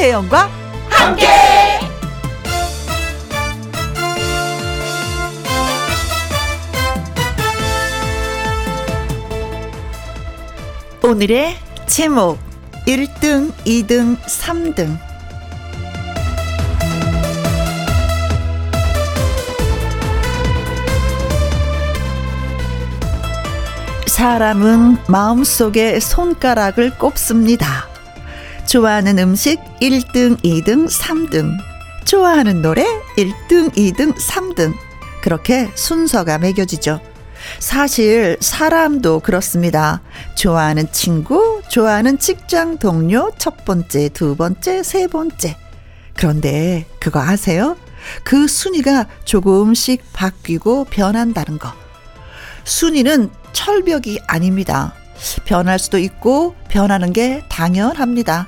김혜영과 함께. 오늘의 제목 1등, 2등, 3등 사람은 마음속에 손가락을 꼽습니다. 좋아하는 음식 1등, 2등, 3등. 좋아하는 노래 1등, 2등, 3등. 그렇게 순서가 매겨지죠. 사실 사람도 그렇습니다. 좋아하는 친구, 좋아하는 직장 동료 첫 번째, 두 번째, 세 번째. 그런데 그거 아세요? 그 순위가 조금씩 바뀌고 변한다는 거. 순위는 철벽이 아닙니다. 변할 수도 있고 변하는 게 당연합니다.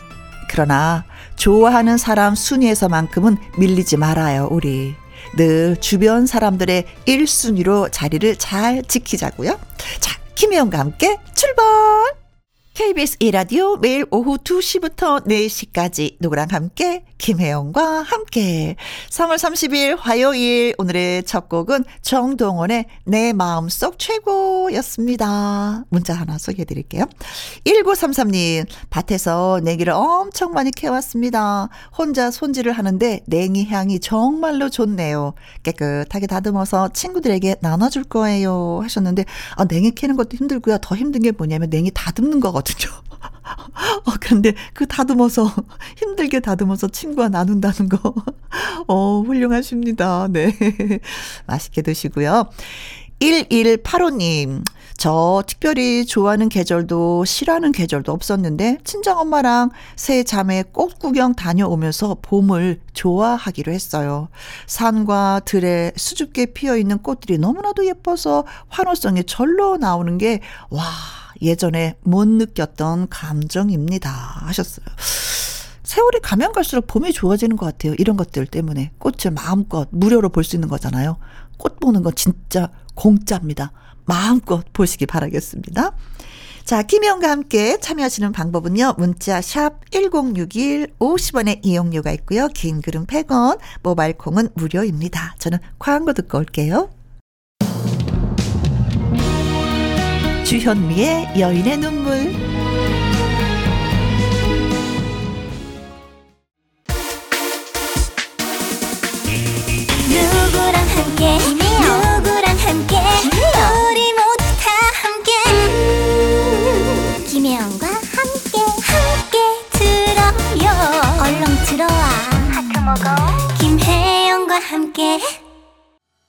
그러나 좋아하는 사람 순위에서만큼은 밀리지 말아요, 우리. 늘 주변 사람들의 1순위로 자리를 잘 지키자고요. 자, 김혜영과 함께 출발! KBS 1라디오 매일 오후 2시부터 4시까지 누구랑 함께 김혜영과 함께 3월 30일 화요일 오늘의 첫 곡은 정동원의 내 마음속 최고였습니다. 문자 하나 소개해 드릴게요. 1933님 밭에서 냉이를 엄청 많이 캐왔습니다. 혼자 손질을 하는데 냉이 향이 정말로 좋네요. 깨끗하게 다듬어서 친구들에게 나눠줄 거예요 하셨는데 아, 냉이 캐는 것도 힘들고요. 더 힘든 게 뭐냐면 냉이 다듬는 거거든요. 거거든요. 어, 근데 그 다듬어서, 힘들게 다듬어서 친구와 나눈다는 거, 어, 훌륭하십니다. 네. 맛있게 드시고요. 1185님, 저 특별히 좋아하는 계절도 싫어하는 계절도 없었는데 친정엄마랑 새 자매 꽃 구경 다녀오면서 봄을 좋아하기로 했어요. 산과 들에 수줍게 피어 있는 꽃들이 너무나도 예뻐서 환호성이 절로 나오는 게 와, 예전에 못 느꼈던 감정입니다. 하셨어요. 세월이 가면 갈수록 봄이 좋아지는 것 같아요. 이런 것들 때문에. 꽃을 마음껏 무료로 볼 수 있는 거잖아요. 꽃 보는 건 진짜 공짜입니다. 마음껏 보시기 바라겠습니다. 자, 김혜영과 함께 참여하시는 방법은요. 문자 샵 1061, 50원의 이용료가 있고요. 긴 글은 100원, 모바일 콩은 무료입니다. 저는 광고 듣고 올게요. 주현미의 여인의 눈물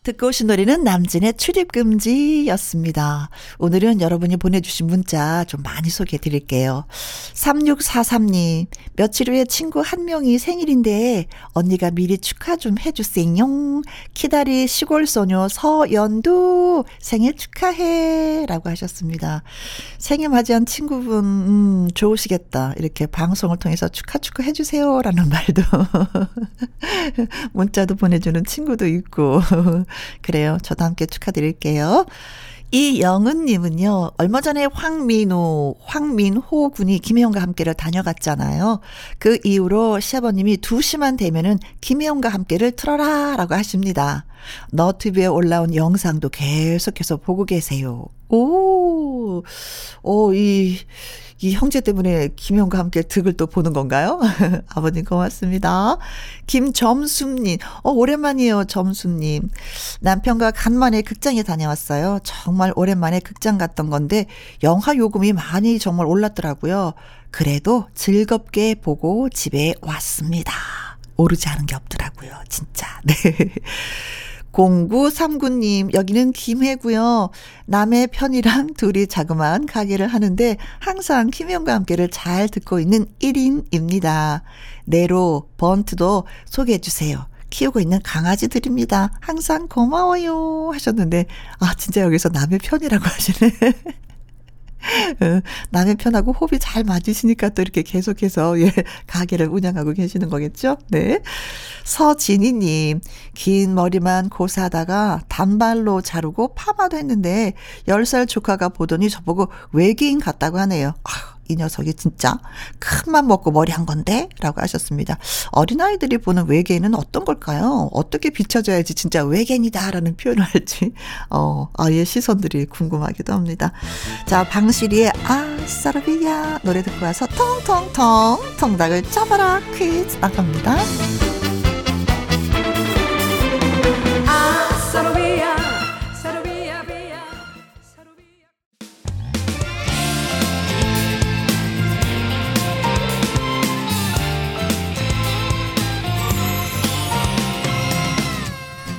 듣고 오신 노래는 남진의 출입금지였습니다. 오늘은 여러분이 보내주신 문자 좀 많이 소개해 드릴게요. 3643님, 며칠 후에 친구 한 명이 생일인데 언니가 미리 축하 좀 해주세요. 키다리 시골소녀 서연두 생일 축하해. 라고 하셨습니다. 생일 맞이한 친구분, 음, 좋으시겠다. 이렇게 방송을 통해서 축하 축하 해주세요. 라는 말도. 문자도 보내주는 친구도 있고. 그래요. 저도 함께 축하드릴게요. 이영은님은요, 얼마 전에 황민호, 황민호 군이 김혜영과 함께를 다녀갔잖아요. 그 이후로 시아버님이 2시만 되면은 김혜영과 함께를 틀어라 라고 하십니다. 너튜브에 올라온 영상도 계속해서 보고 계세요. 오, 오, 이, 이 형제 때문에 김영과 함께 득을 또 보는 건가요? 아버님 고맙습니다. 김점수님, 어, 오랜만이에요, 점수님. 남편과 간만에 극장에 다녀왔어요. 정말 오랜만에 극장 갔던 건데, 영화 요금이 많이 정말 올랐더라고요. 그래도 즐겁게 보고 집에 왔습니다. 오르지 않은 게 없더라고요, 진짜. 네. 0939님, 여기는 김해고요. 남의 편이랑 둘이 자그마한 가게를 하는데 항상 김혜영과 함께를 잘 듣고 있는 1인입니다. 네로, 번트도 소개해 주세요. 키우고 있는 강아지들입니다. 항상 고마워요. 하셨는데, 아, 진짜 여기서 남의 편이라고 하시네. 어, 남의 편하고 호흡이 잘 맞으시니까 또 이렇게 계속해서, 예, 가게를 운영하고 계시는 거겠죠? 네. 서진희 님, 긴 머리만 고사하다가 단발로 자르고 파마도 했는데, 10살 조카가 보더니 저보고 외계인 같다고 하네요. 아, 이 녀석이 진짜 큰맘 먹고 머리 한 건데? 라고 하셨습니다. 어린아이들이 보는 외계인은 어떤 걸까요? 어떻게 비춰져야지 진짜 외계인이다 라는 표현을 할지, 어, 아예 시선들이 궁금하기도 합니다. 자, 방실이의 아 사르비야 노래 듣고 와서 통통통 통닭을 잡아라 퀴즈 나갑니다.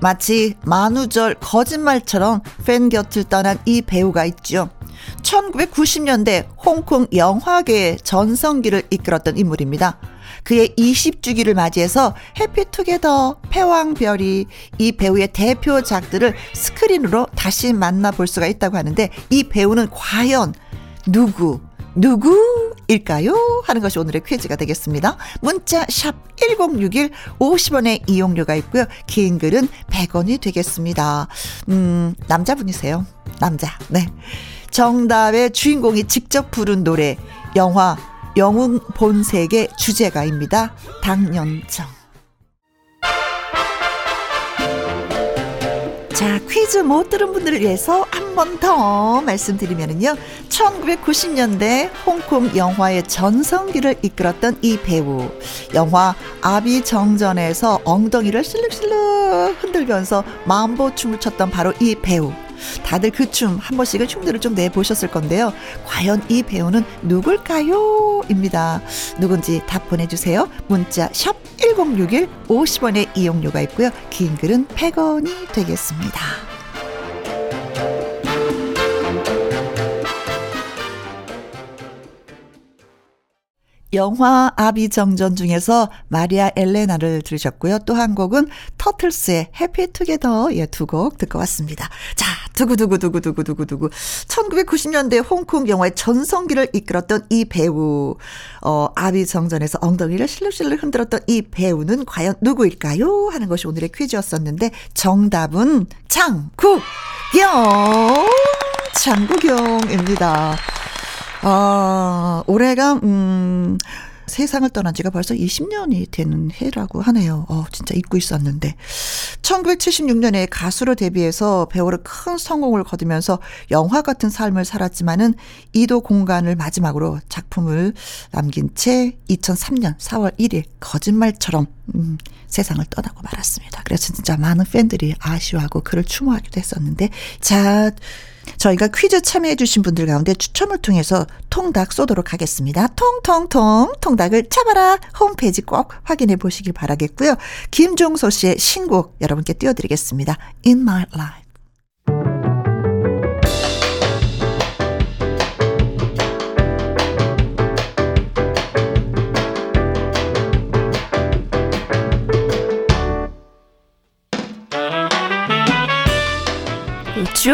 마치 만우절 거짓말처럼 팬 곁을 떠난 이 배우가 있죠. 1990년대 홍콩 영화계의 전성기를 이끌었던 인물입니다. 그의 20주기를 맞이해서 해피투게더, 패왕별이 이 배우의 대표작들을 스크린으로 다시 만나볼 수가 있다고 하는데 이 배우는 과연 누구, 누구일까요? 하는 것이 오늘의 퀴즈가 되겠습니다. 문자 샵 1061, 50원의 이용료가 있고요. 긴 글은 100원이 되겠습니다. 음, 남자분이세요. 남자. 네. 정답의 주인공이 직접 부른 노래, 영화 영웅 본색의 주제가입니다. 당년정. 자, 퀴즈 못 들은 분들을 위해서 한 번 더 말씀드리면요. 1990년대 홍콩 영화의 전성기를 이끌었던 이 배우. 영화 아비정전에서 엉덩이를 실룩실룩 흔들면서 마음보 춤을 췄던 바로 이 배우. 다들 그 춤 한 번씩은 흉내를 좀 내보셨을 건데요. 과연 이 배우는 누굴까요? 입니다. 누군지 답 보내주세요. 문자 샵 1061, 50원의 이용료가 있고요. 긴 글은 100원이 되겠습니다. 영화 아비정전 중에서 마리아 엘레나를 들으셨고요. 또 한 곡은 터틀스의 해피투게더 예, 두 곡 듣고 왔습니다. 자, 두구두구두구두구두구두구 1990년대 홍콩 영화의 전성기를 이끌었던 이 배우 어, 아비정전에서 엉덩이를 실룩실룩 흔들었던 이 배우는 과연 누구일까요? 하는 것이 오늘의 퀴즈였었는데 정답은 장국영 장국영입니다. 아, 올해가, 음, 세상을 떠난 지가 벌써 20년이 되는 해라고 하네요. 어, 진짜 잊고 있었는데. 1976년에 가수로 데뷔해서 배우로 큰 성공을 거두면서 영화 같은 삶을 살았지만은 이도 공간을 마지막으로 작품을 남긴 채 2003년 4월 1일 거짓말처럼 음, 세상을 떠나고 말았습니다. 그래서 진짜 많은 팬들이 아쉬워하고 그를 추모하기도 했었는데 자 저희가 퀴즈 참여해주신 분들 가운데 추첨을 통해서 통닭 쏘도록 하겠습니다. 통통통 통닭을 잡아라 홈페이지 꼭 확인해 보시길 바라겠고요. 김종소 씨의 신곡 여러분께 띄워드리겠습니다. In My Life.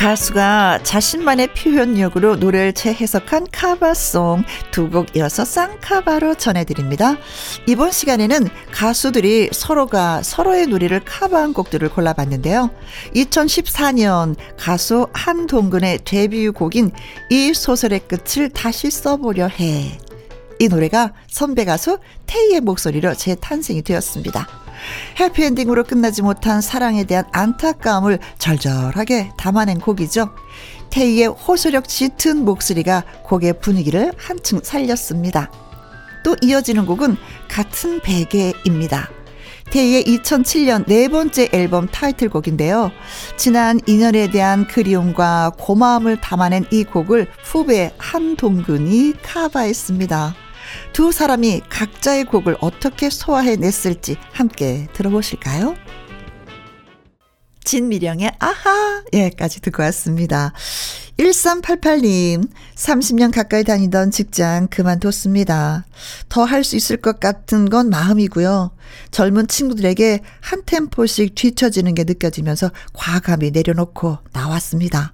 가수가 자신만의 표현력으로 노래를 재해석한 카바송 두 곡 이어서 쌍카바로 전해드립니다. 이번 시간에는 가수들이 서로가 서로의 노래를 카바한 곡들을 골라봤는데요. 2014년 가수 한동근의 데뷔곡인 이 소설의 끝을 다시 써보려 해. 이 노래가 선배 가수 테이의 목소리로 재탄생이 되었습니다. 해피엔딩으로 끝나지 못한 사랑에 대한 안타까움을 절절하게 담아낸 곡이죠. 테이의 호소력 짙은 목소리가 곡의 분위기를 한층 살렸습니다. 또 이어지는 곡은 같은 베개입니다. 테이의 2007년 네 번째 앨범 타이틀곡인데요. 지난 인연에 대한 그리움과 고마움을 담아낸 이 곡을 후배 한동근이 카바했습니다. 두 사람이 각자의 곡을 어떻게 소화해냈을지 함께 들어보실까요? 진미령의 아하! 예까지 듣고 왔습니다. 1388님, 30년 가까이 다니던 직장 그만뒀습니다. 더 할 수 있을 것 같은 건 마음이고요. 젊은 친구들에게 한 템포씩 뒤처지는 게 느껴지면서 과감히 내려놓고 나왔습니다.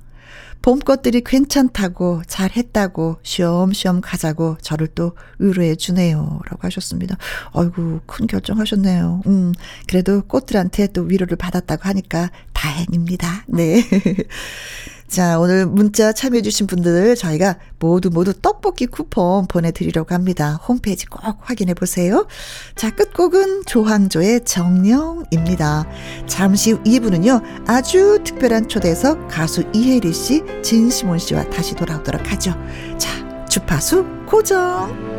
봄꽃들이 괜찮다고 잘했다고 쉬엄쉬엄 가자고 저를 또 위로해 주네요. 라고 하셨습니다. 아이고 큰 결정하셨네요. 음 그래도 꽃들한테 또 위로를 받았다고 하니까 다행입니다. 네. 자, 오늘 문자 참여해주신 분들 저희가 모두 모두 떡볶이 쿠폰 보내드리려고 합니다. 홈페이지 꼭 확인해 보세요. 자, 끝곡은 조항조의 정령입니다. 잠시 후 2부는요, 아주 특별한 초대석 가수 이혜리 씨, 진시몬 씨와 다시 돌아오도록 하죠. 자, 주파수 고정.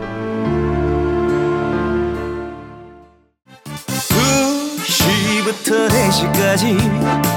2시부터 4시까지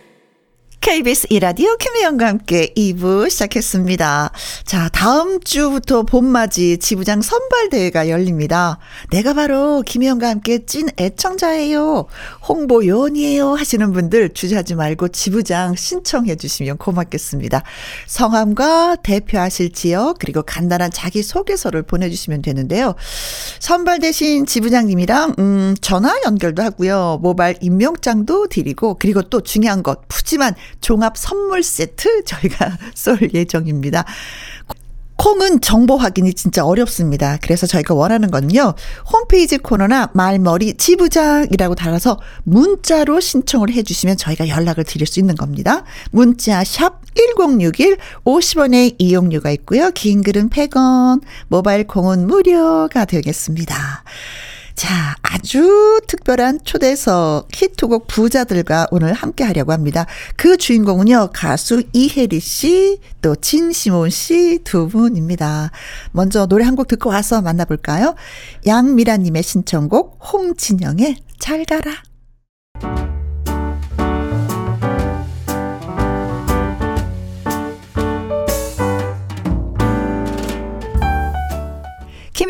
KBS 이라디오 김혜영과 함께 2부 시작했습니다. 자, 다음 주부터 봄맞이 지부장 선발대회가 열립니다. 내가 바로 김혜영과 함께 찐 애청자예요. 홍보 요원이에요. 하시는 분들 주저하지 말고 지부장 신청해 주시면 고맙겠습니다. 성함과 대표하실 지역, 그리고 간단한 자기소개서를 보내주시면 되는데요. 선발되신 지부장님이랑, 음, 전화 연결도 하고요. 모바일 임명장도 드리고, 그리고 또 중요한 것, 푸짐한 종합 선물 세트 저희가 쏠 예정입니다. 콩은 정보 확인이 진짜 어렵습니다. 그래서 저희가 원하는 건요. 홈페이지 코너나 말머리 지부장이라고 달아서 문자로 신청을 해 주시면 저희가 연락을 드릴 수 있는 겁니다. 문자 샵 1061, 50원의 이용료가 있고요. 긴 글은 100원, 모바일 콩은 무료가 되겠습니다. 자, 아주 특별한 초대석 히트곡 부자들과 오늘 함께 하려고 합니다. 그 주인공은요, 가수 이혜리 씨, 또 진시몬 씨 두 분입니다. 먼저 노래 한 곡 듣고 와서 만나볼까요? 양미라님의 신청곡, 홍진영의 잘 가라.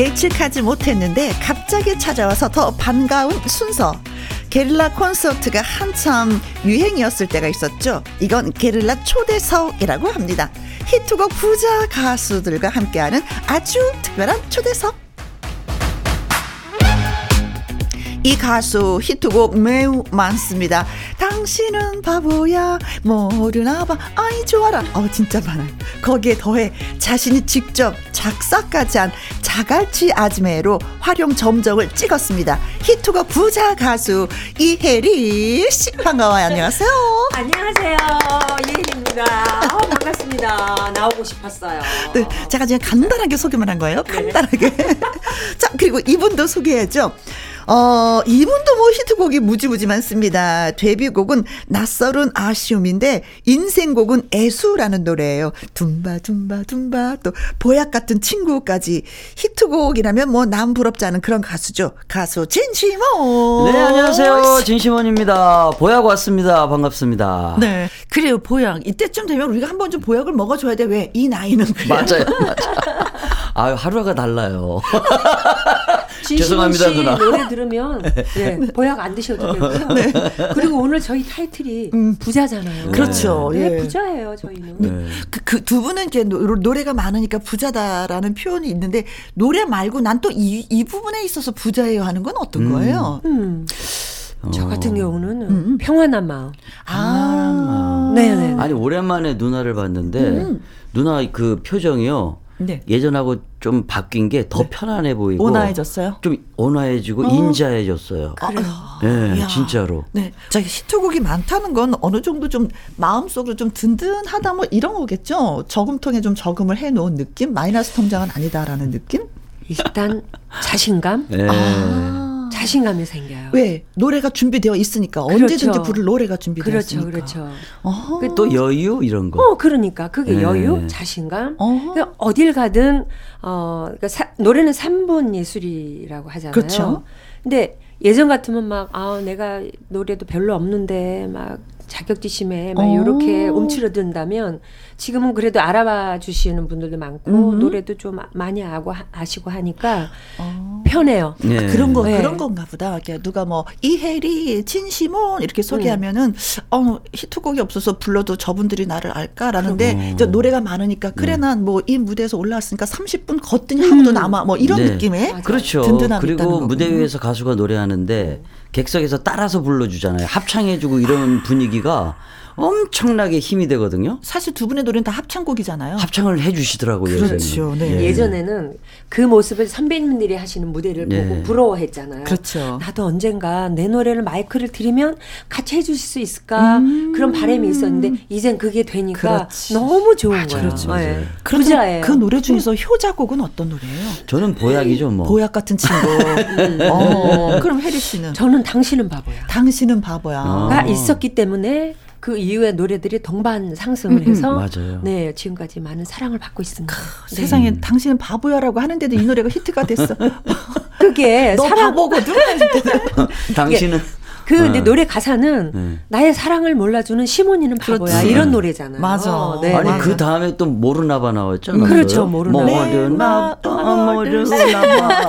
예측하지 못했는데 갑자기 찾아와서 더 반가운 순서. 게릴라 콘서트가 한참 유행이었을 때가 있었죠. 이건 게릴라 초대석이라고 합니다. 히트곡 부자 가수들과 함께하는 아주 특별한 초대석. 이 가수 히트곡 매우 많습니다. 당신은 바보야 모르나 봐 아이 좋아라 어 진짜 많아요. 거기에 더해 자신이 직접 작사까지 한 자갈치 아즈메로 활용 점정을 찍었습니다. 히트곡 부자 가수 이혜리 씨 반가워요. 안녕하세요. 안녕하세요. 이혜리입니다. 어, 반갑습니다. 나오고 싶었어요. 네, 제가 그냥 간단하게 소개만 한 거예요. 간단하게. 자, 그리고 이분도 소개해야죠. 어, 이분도 뭐 히트곡이 무지무지 많습니다. 데뷔곡은 낯설은 아쉬움인데 인생곡은 애수라는 노래예요. 둠바 둠바 둠바 또 보약 같은 친구까지 히트곡이라면 뭐 남 부럽지 않은 그런 가수죠. 가수 진심원. 네, 안녕하세요. 진심원입니다. 보약 왔습니다. 반갑습니다. 네. 그래요, 보약. 이때쯤 되면 우리가 한번 좀 보약을 먹어 줘야 돼. 왜? 이 나이는 그래. 맞아요. 맞아요. 아유, 하루가 달라요. 진심원 죄송합니다, 씨 누나. 노래 들으면 네, 보약 안 드셔도 되고요. 그리고 오늘 저희 타이틀이 부자잖아요. 그렇죠. 네, 예. 부자예요, 저희는. 네. 그, 그두 분은 이제 노, 노래가 많으니까 부자다라는 표현이 있는데 노래 말고 난 또 이 이 부분에 있어서 부자예요 하는 건 어떤 거예요? 음, 저 어. 같은 경우는 평안한 마음. 아, 네, 네. 아니, 오랜만에 누나를 봤는데, 누나 그 표정이요. 네. 예전하고 좀 바뀐 게 더 편안해 보이고. 온화해졌어요? 좀 온화해지고 인자해졌어요. 그래요. 네, 야. 진짜로. 네. 자, 히트곡이 많다는 건 어느 정도 좀 마음속으로 좀 든든하다 뭐 이런 거겠죠. 저금통에 좀 저금을 해 놓은 느낌? 마이너스 통장은 아니다라는 느낌? 일단 자신감, 네. 아. 자신감이 생겨요. 왜? 노래가 준비되어 있으니까 그렇죠. 언제든지 부를 노래가 준비되어 그렇죠, 있으니까. 그렇죠. 어허. 그또 여유 이런 거. 어, 그러니까 그게 네. 여유, 자신감. 어허. 그러니까 어딜 가든 어, 그러니까 사- 노래는 3분 예술이라고 하잖아요. 그렇죠. 근데 예전 같으면 막 아, 내가 노래도 별로 없는데 막 자격지심에 막 어. 이렇게 움츠러든다면 지금은 그래도 알아봐 주시는 분들도 많고 음. 노래도 좀 많이 아고 하- 아시고 하니까 어. 편해요. 네. 아, 그런 거 네. 그런 건가 보다. 누가 뭐 이혜리, 진시몬 이렇게 소개하면은 어 히트곡이 없어서 불러도 저분들이 나를 알까라는데. 이제 노래가 많으니까 그래 난 뭐 이 무대에서 올라왔으니까 30분 걷더니 하고도 남아 뭐 이런 네. 느낌의. 그렇죠. 든든함이 있다는 그리고. 무대 위에서 가수가 노래하는데 객석에서 따라서 불러주잖아요. 합창해주고 이런 분위기가 엄청나게 힘이 되거든요. 사실 두 분의 노래는 다 합창곡이잖아요. 합창을 해주시더라고요. 그렇죠. 네. 예. 예전에는 그 모습을 선배님들이 하시는 무대를 네. 보고 부러워했잖아요. 그렇죠. 나도 언젠가 내 노래를 마이크를 들으면 같이 해주실 수 있을까 그런 바람이 있었는데 이젠 그게 되니까 음. 그렇지. 너무 좋은 거예요. 그렇죠. 맞아요. 네. 부자예요. 그 노래 중에서 효자곡은 어떤 노래예요? 저는 보약이죠, 뭐. 보약 같은 친구. 어, 그럼 혜리 씨는 저는 당신은 바보야. 당신은 바보야. 아. 가 있었기 때문에 그 이후에 노래들이 동반 상승을 음, 해서 맞아요. 네 지금까지 많은 사랑을 받고 있습니다. 네. 세상에 당신은 바보야라고 하는데도 이 노래가 히트가 됐어. 그게 너 사랑 바보거든. 당신은 그 근데 어. 노래 가사는 네. 나의 사랑을 몰라주는 시몬이는 바보야 그렇지. 이런 노래잖아요. 맞아. 네. 아니 맞아. 그 다음에 또 모르나봐 나왔죠. 그렇죠, 모르나봐. 모르나봐. 모르나봐.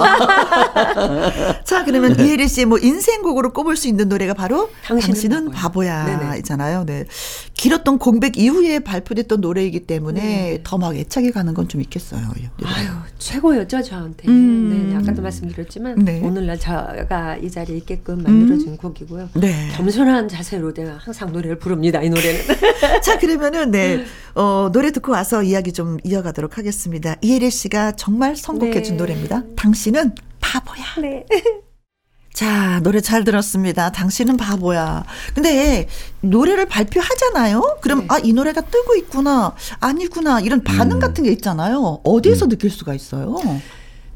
자, 그러면 이혜리 씨의 뭐 인생곡으로 꼽을 수 있는 노래가 바로 당신은 당신은, 바보야. 네네. 바보야잖아요. 네. 길었던 공백 이후에 발표됐던 노래이기 때문에 더막 애착이 가는 건 좀 있겠어요. 아유 최고였죠 저한테. 음. 네, 아까도 말씀드렸지만 네. 오늘날 제가 이 자리에 있게끔 만들어진 곡이고 요. 네. 겸손한 자세로 내가 항상 노래를 부릅니다. 이 노래는. 자, 그러면은 네. 어, 노래 듣고 와서 이야기 좀 이어가도록 하겠습니다. 이혜리 씨가 정말 선곡해 준 네. 노래입니다. 당신은 바보야. 네. 자, 노래 잘 들었습니다. 당신은 바보야. 근데 노래를 발표하잖아요? 그럼, 네. 아, 이 노래가 뜨고 있구나. 아니구나. 이런 반응 같은 게 있잖아요. 어디에서 느낄 수가 있어요?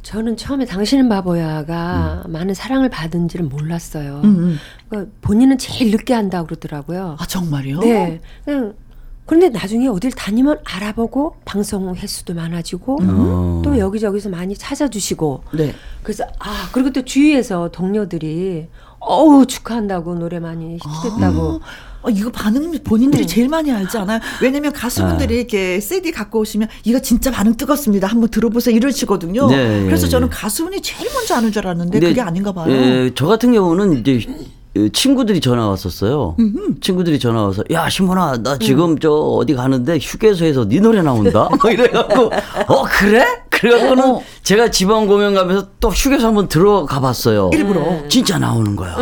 저는 처음에 당신은 바보야가 많은 사랑을 받은지를 몰랐어요. 음, 음. 그러니까 본인은 제일 늦게 한다 고 그러더라고요. 아, 정말요? 네. 그냥 그런데 나중에 어딜 다니면 알아보고 방송 횟수도 많아지고 어. 또 여기저기서 많이 찾아주시고 네. 그래서 아 그리고 또 주위에서 동료들이 어우 축하한다고 노래 많이 히트됐다고 어, 이거 반응 본인들이 제일 많이 알지 않아요? 왜냐면 가수분들이 아. 이렇게 CD 갖고 오시면 이거 진짜 반응 뜨겁습니다. 한번 들어보세요. 이러시거든요. 네, 그래서 예, 저는 예. 가수분이 제일 먼저 아는 줄 알았는데 그게 아닌가 봐요. 예, 저 같은 경우는 이제 어, 친구들이 전화 왔었어요. 친구들이 전화 와서 야 신문아 나 지금 저 어디 가는데 휴게소에서 네 노래 나온다. 뭐 이래갖고 어 그래? 그래갖고는 어. 제가 지방 공연 가면서 또 휴게소 한번 들어가 봤어요. 일부러. 진짜 나오는 거야.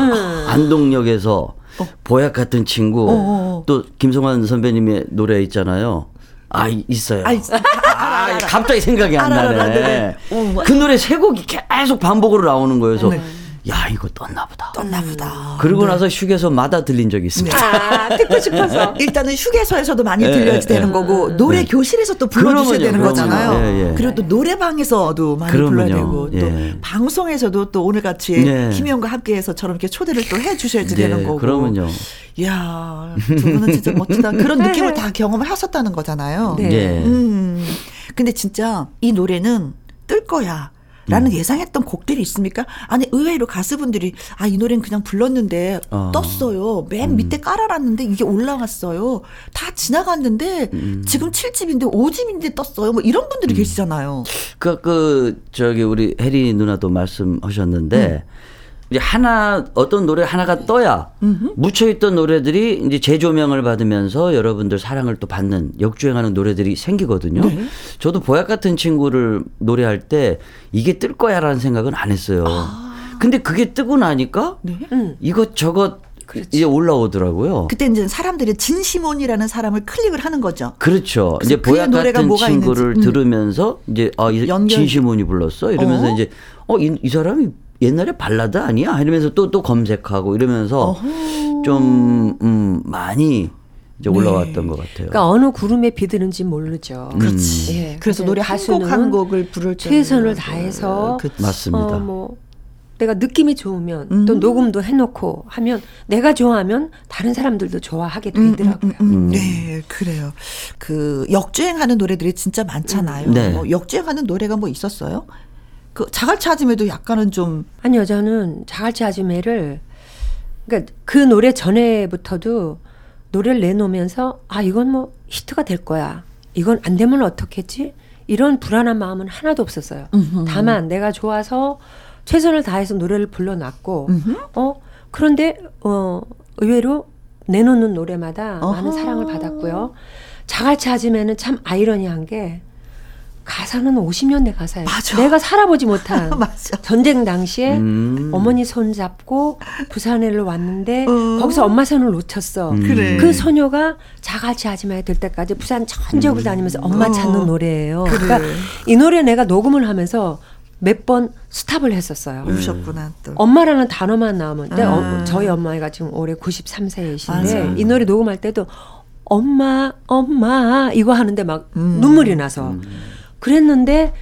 안동역에서 보약 같은 친구 어, 어. 또 김성환 선배님의 노래 있잖아요. 아 이- 있어요. 아, 있- 아, 갑자기 생각이 안 나네. 네. 어, 그 노래 세 곡이 계속 반복으로 나오는 거예요. 그래서 네. 야 이거 떴나 보다. 떴나 보다. 그러고 나서 휴게소마다 들린 적이 있습니다. 아, 듣고 싶어서. 일단은 휴게소에서도 많이 예, 들려야 예, 되는 예. 거고 노래 네. 교실에서 또 불러주셔야 그러면요, 되는 그러면요. 거잖아요. 예, 예. 그리고 또 노래방에서도 많이 그러면요. 불러야 되고 또 예. 방송에서도 또 오늘 같이 네. 김희영과 함께해서처럼 이렇게 초대를 또 해주셔야지 네, 되는 거고. 그러면요. 이야 두 분은 진짜 멋지다. 그런 느낌을 다 경험을 하셨다는 거잖아요. 네. 예. 음. 근데 진짜 이 노래는 뜰 거야. 라는 예상했던 곡들이 있습니까? 아니 의외로 가수분들이 아 이 노래는 그냥 불렀는데 어. 떴어요. 맨 밑에 깔아놨는데 이게 올라갔어요. 다 지나갔는데 지금 7집인데 5집인데 떴어요. 뭐 이런 분들이 계시잖아요. 그, 그, 저기, 우리 혜리 누나도 말씀하셨는데, 이제 하나, 어떤 노래 하나가 떠야, 묻혀 있던 노래들이 이제 재조명을 받으면서 여러분들 사랑을 또 받는, 역주행하는 노래들이 생기거든요. 저도 보약 같은 친구를 노래할 때, 이게 뜰 거야 라는 생각은 안 했어요. 근데 그게 뜨고 나니까, 음. 이것 저것 이제 올라오더라고요. 그때 이제 사람들이 진시몬이라는 사람을 클릭을 하는 거죠. 그렇죠. 이제 그의 보약 같은 친구를 있는지, 음. 들으면서 이제 아, 이 연결- 진시문이 불렀어 이러면서 어? 이제 어, 이, 이 사람이 옛날에 발라드 아니야? 이러면서 또 또 검색하고 이러면서 좀 음, 많이 이제 네. 올라왔던 것 같아요. 그러니까 어느 구름에 비드는지 모르죠. 그렇지. 예, 그래서 노래 한곡 가수는 한 곡을 부를 줄 최선을 다해서 그치. 맞습니다. 어, 뭐 내가 느낌이 좋으면 음. 또 녹음도 해놓고 하면 내가 좋아하면 다른 사람들도 좋아하게 되더라고요. 음, 음, 네, 그래요. 그 역주행하는 노래들이 진짜 많잖아요. 네. 뭐 역주행하는 노래가 뭐 있었어요? 그 자갈치 아줌에도 약간은 좀 아니요, 저는 자갈치 아줌매를 그러니까 그 노래 전에부터도 노래를 내놓으면서 아 이건 뭐 히트가 될 거야. 이건 안 되면 어떻겠지? 이런 불안한 마음은 하나도 없었어요. 다만 내가 좋아서 최선을 다해서 노래를 불러놨고 어 그런데 어 의외로 내놓는 노래마다 많은 어허. 사랑을 받았고요. 자갈치 아줌매는 참 아이러니한 게 가사는 50년대 가사예요. 맞아. 내가 살아보지 못한 맞아. 전쟁 당시에 음. 어머니 손 잡고 부산에를 왔는데 어. 거기서 엄마 손을 놓쳤어. 그래. 그 소녀가 자갈치 아줌마가 될 때까지 부산 전역을 다니면서 엄마 어. 찾는 노래예요. 그래. 그러니까 이 노래 내가 녹음을 하면서 몇 번 스탑을 했었어요. 우셨구나 또. 엄마라는 단어만 나오면 근데 아. 어, 저희 엄마가 지금 올해 93세이신데 맞아요. 이 노래 녹음할 때도 엄마 엄마 이거 하는데 막 음. 눈물이 나서 그랬는데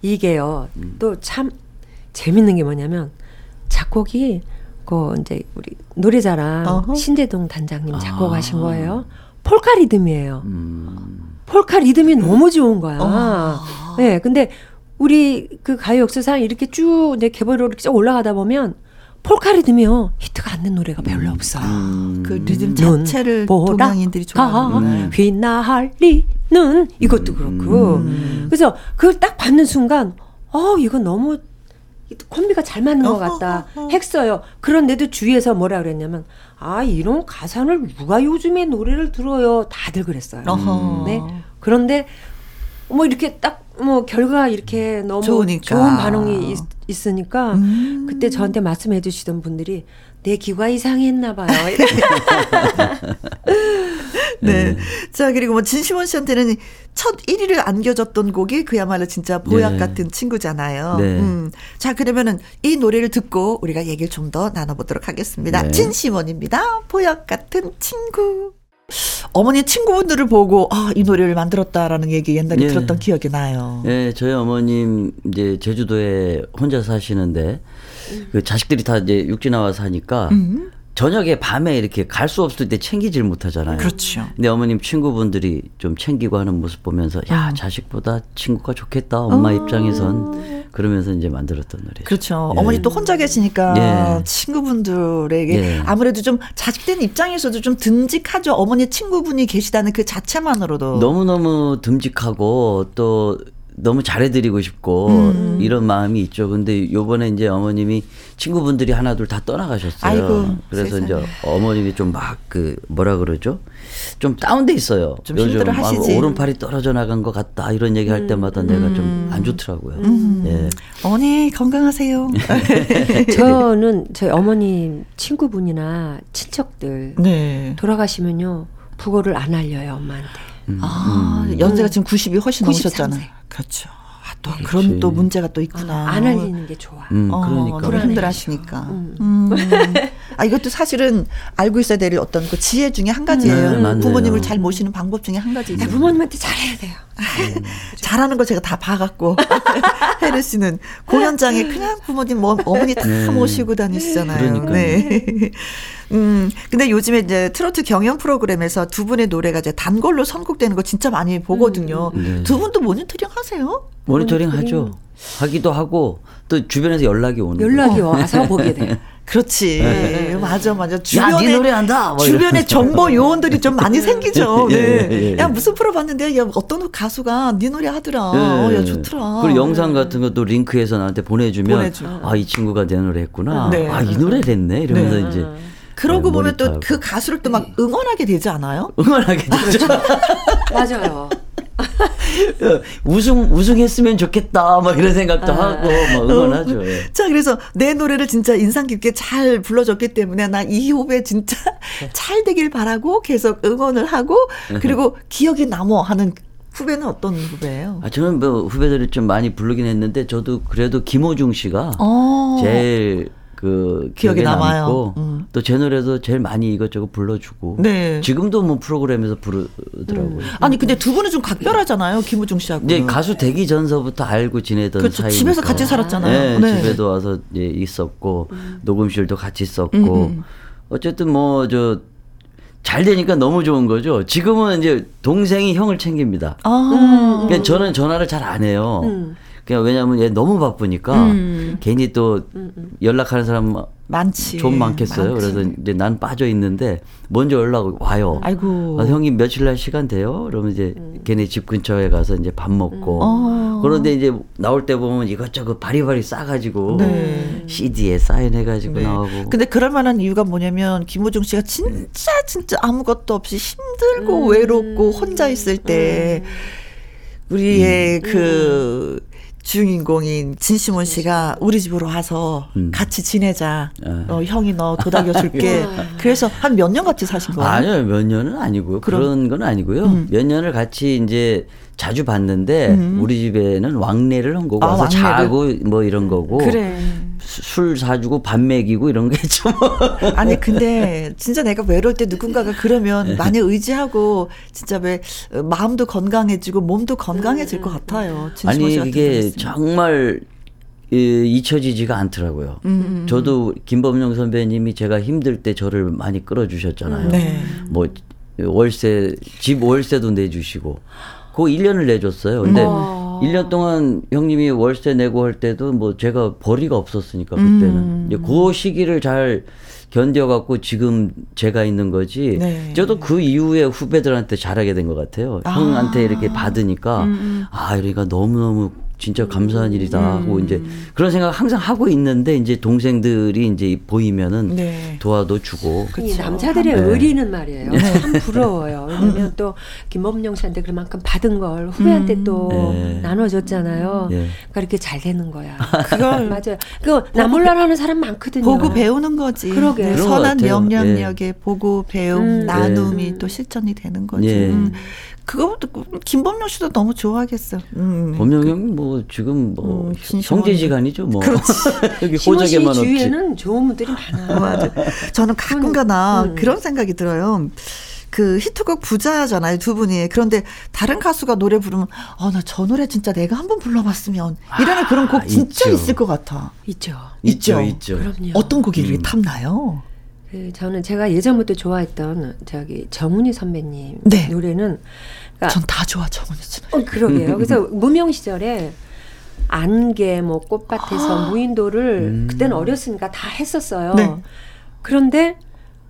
이게요 또 참 재밌는 게 뭐냐면 작곡이 그 이제 우리 노래자랑 어허. 신재동 단장님 작곡하신 아. 거예요. 폴카 리듬이에요. 음. 폴카 리듬이 너무 좋은 거야. 어. 네, 근데 우리 그 가요 역사상 이렇게 쭉내 개발로 이렇게 쭉 올라가다 보면 폴카 리듬이요 히트가 안된 노래가 별로 없어요. 음. 그 리듬 눈 자체를 동양인들이 가 좋아하는 휘날리는 이것도 그렇고 음. 그래서 그걸 딱 받는 순간 어 이거 너무 콤비가 잘 맞는 것 같다 어허허허. 했어요. 그런데도 주위에서 뭐라 그랬냐면 아 이런 가사를 누가 요즘에 노래를 들어요 다들 그랬어요. 어허. 네. 그런데 뭐 이렇게 딱 뭐 결과 이렇게 너무 좋으니까. 좋은 반응이 있, 으니까 음. 그때 저한테 말씀해 주시던 분들이 내 귀가 이상했나 봐요. 네. 자, 그리고 뭐 진시원 씨한테는 첫 1위를 안겨줬던 곡이 그야말로 진짜 보약 네. 같은 친구잖아요. 네. 음. 자, 그러면은 이 노래를 듣고 우리가 얘기를 좀 더 나눠보도록 하겠습니다. 네. 진시원입니다. 보약 같은 친구. 어머니 친구분들을 보고 아, 이 노래를 만들었다라는 얘기 옛날에 예. 들었던 기억이 나요. 예, 저희 어머님 이제 제주도에 혼자 사시는데 그 자식들이 다 이제 육지 나와 사니까 음. 저녁에 밤에 이렇게 갈 수 없을 때 챙기질 못하잖아요. 그렇죠. 근데 어머님 친구분들이 좀 챙기고 하는 모습 보면서 야 음. 자식보다 친구가 좋겠다 엄마 입장에선 그러면서 이제 만들었던 노래. 어. 그렇죠. 예. 어머니 또 혼자 계시니까 예. 친구분들에게 예. 아무래도 좀 자식된 입장에서도 좀 듬직하죠. 어머니 친구분이 계시다는 그 자체만으로도. 너무 너무 듬직하고 또 너무 잘해드리고 싶고 음. 이런 마음이 있죠. 근데 요번에 이제 어머님이 친구분들이 하나둘 다 떠나가셨어요. 아이고, 그래서 세상에. 이제 어머님이 좀 막 그 뭐라 그러죠? 좀 다운돼 있어요. 좀 힘들어 막 하시지. 오른팔이 떨어져 나간 것 같다 이런 얘기 할 때마다 내가 좀 안 좋더라고요. 예. 어머니 건강하세요. 저는 저희 어머님 친구분이나 친척들 네. 돌아가시면요 부고를 안 알려요 엄마한테. 아, 연세가 지금 90이 훨씬 93 넘으셨잖아요. 세. 그렇죠. 아, 또 그런 또 문제가 또 있구나. 안 알리는 게 좋아. 음, 어, 그러니까. 너무 힘들하시니까. 음. 아, 이것도 사실은 알고 있어야 될 어떤 그 지혜 중에 한 가지예요. 네, 맞네요. 부모님을 잘 모시는 방법 중에 한 가지죠. 야, 부모님한테 잘해야 돼요. 잘하는 걸 제가 다 봐갖고 혜르 씨는 공연장에 그냥 부모님 뭐, 어머니 다 네. 모시고 다니시잖아요. 그러니까요. 네. 음 근데 요즘에 이제 트로트 경연 프로그램에서 두 분의 노래가 이제 단골로 선곡되는 거 진짜 많이 보거든요. 네. 두 분도 모니터링 하세요? 모니터링 하죠. 하기도 하고 또 주변에서 연락이 오는 연락이 거예요. 와서 보게 돼요. 그렇지. 맞아, 맞아. 주변에, 네 노래 한다! 뭐 주변에. 정보 요원들이 좀 많이 생기죠. 예, 네. 예, 예. 야, 무슨 프로 봤는데, 야, 어떤 가수가 네 노래 하더라. 어, 야, 좋더라. 그리고 영상 같은 것도 링크해서 나한테 보내주면 보내줘. 아 이 친구가 내 노래 했구나. 네. 아 이 노래를 했네. 이러면서 네. 이제 그러고 네, 보면 또. 그 가수를 또 막 응원하게 되지 않아요? 응원하게 되죠. 맞아요. 우승 우승했으면 좋겠다. 막 이런 생각도 하고 막 응원하죠. 예. 자, 그래서 내 노래를 진짜 인상 깊게 잘 불러줬기 때문에 나 이 후배 진짜 잘 되길 바라고 계속 응원을 하고 그리고 기억에 남어 하는 후배는 어떤 후배예요? 아 저는 뭐 후배들이 좀 많이 부르긴 했는데 저도 그래도 김호중 씨가 어. 제일 그 기억에 남아요. 음. 또제 노래도 제일 많이 이것저것 불러주고 네. 지금도 뭐 프로그램에서 부르더라고요. 아니 근데 두 분은 좀 각별하잖아요, 김우중 씨하고. 이제 가수 되기 전서부터 알고 지내던 그렇죠. 사이 집에서 같이 살았잖아요. 네, 네. 집에도 와서 이제 있었고 녹음실도 같이 썼고 음. 어쨌든 뭐 저 잘 되니까 너무 좋은 거죠. 지금은 이제 동생이 형을 챙깁니다. 아. 그냥 저는 전화를 잘 안 해요. 음. 그냥 왜냐하면 얘 너무 바쁘니까 음. 괜히 또 연락하는 사람 많지. 좀 많겠어요. 많지. 그래서 이제 난 빠져 있는데 먼저 연락 와요. 아이고. 아, 형님 며칠 날 시간 돼요? 그러면 이제 걔네 집 근처에 가서 이제 밥 먹고 어. 그런데 이제 나올 때 보면 이것저것 바리바리 싸가지고 네. CD에 사인해가지고 네. 나오고 근데 그럴 만한 이유가 뭐냐면 김호중 씨가 진짜 진짜 아무것도 없이 힘들고 음. 외롭고 혼자 있을 때 우리의 음. 그 주인공인 진시몬 씨가 우리 집으로 와서 음. 같이 지내자. 아. 어, 형이 너 도닥여 줄게. 그래서 한 몇 년 같이 사신 거예요? 아니요 몇 년은 아니고요 그럼- 그런 건 아니고요 음. 몇 년을 같이 이제 자주 봤는데 우리 집에는 왕래를 한 거고 아, 와서 왕래를? 자고 뭐 이런 거고 그래. 수- 술 사주고 밥 먹이고 이런 게 뭐. 아니 근데 진짜 내가 외로울 때 누군가가 네. 그러면 많이 의지하고 진짜 왜 어, 마음도 건강해지고 몸도 건강해질 것 같아요. 아니 이게. 정말 이, 잊혀지지가 않더라고요. 음, 저도 김범용 선배님이 제가 힘들 때 저를 많이 끌어주셨잖아요. 네. 뭐 월세 집 월세도 내주시고 그거 1년을 내줬어요. 근데 와. 1년 동안 형님이 월세 내고 할 때도 뭐 제가 벌이가 없었으니까 그때는 음. 이제 그 시기를 잘 견뎌갖고 지금 제가 있는 거지. 네. 저도 그 이후에 후배들한테 잘하게 된 것 같아요. 아. 형한테 이렇게 받으니까 아 이러니까 너무 너무 진짜 감사한 일이다 하고 이제 그런 생각 항상 하고 있는데 이제 동생들이 이제 보이면은 네. 도와도 주고 이 남자들의 네. 의리는 말이에요. 참 부러워요. 왜냐면 또 김범용 씨한테 그만큼 받은 걸 후배한테 또 네. 나눠줬잖아요. 네. 그러니까 이렇게 잘 되는 거야. 그걸 맞아요. 그거 나몰라라는 사람 많거든요. 보고 배우는 거지. 그러게. 네, 선한 같아요. 명령력에 보고 배움, 음. 나눔이 네. 또 실천이 되는 거지. 예. 음. 그거부터 김범용 씨도 너무 좋아하겠어. 음. 범용 형은 뭐 지금 뭐 음. 형제지간이죠 뭐 여기 호적에만 없지. 주위에는 좋은 분들이 많아. 맞아. 저는 가끔가다 음. 그런 생각이 들어요. 그 히트곡 부자잖아요 두 분이 그런데 다른 가수가 노래 부르면 어나 저 노래 진짜 내가 한번 불러봤으면 이러는 그런 곡 진짜 있죠. 있을 것 같아 있죠. 있죠, 있죠. 있죠. 그럼요. 어떤 곡이 이렇게 탐나요? 그 저는 제가 예전부터 좋아했던 저기 정훈이 선배님 네. 노래는 그러니까 전다 좋아 정은희 씨. 어, 그러게요. 그래서 무명 시절에 안개 뭐 꽃밭에서 무인도를 그때는 어렸으니까 다 했었어요. 네. 그런데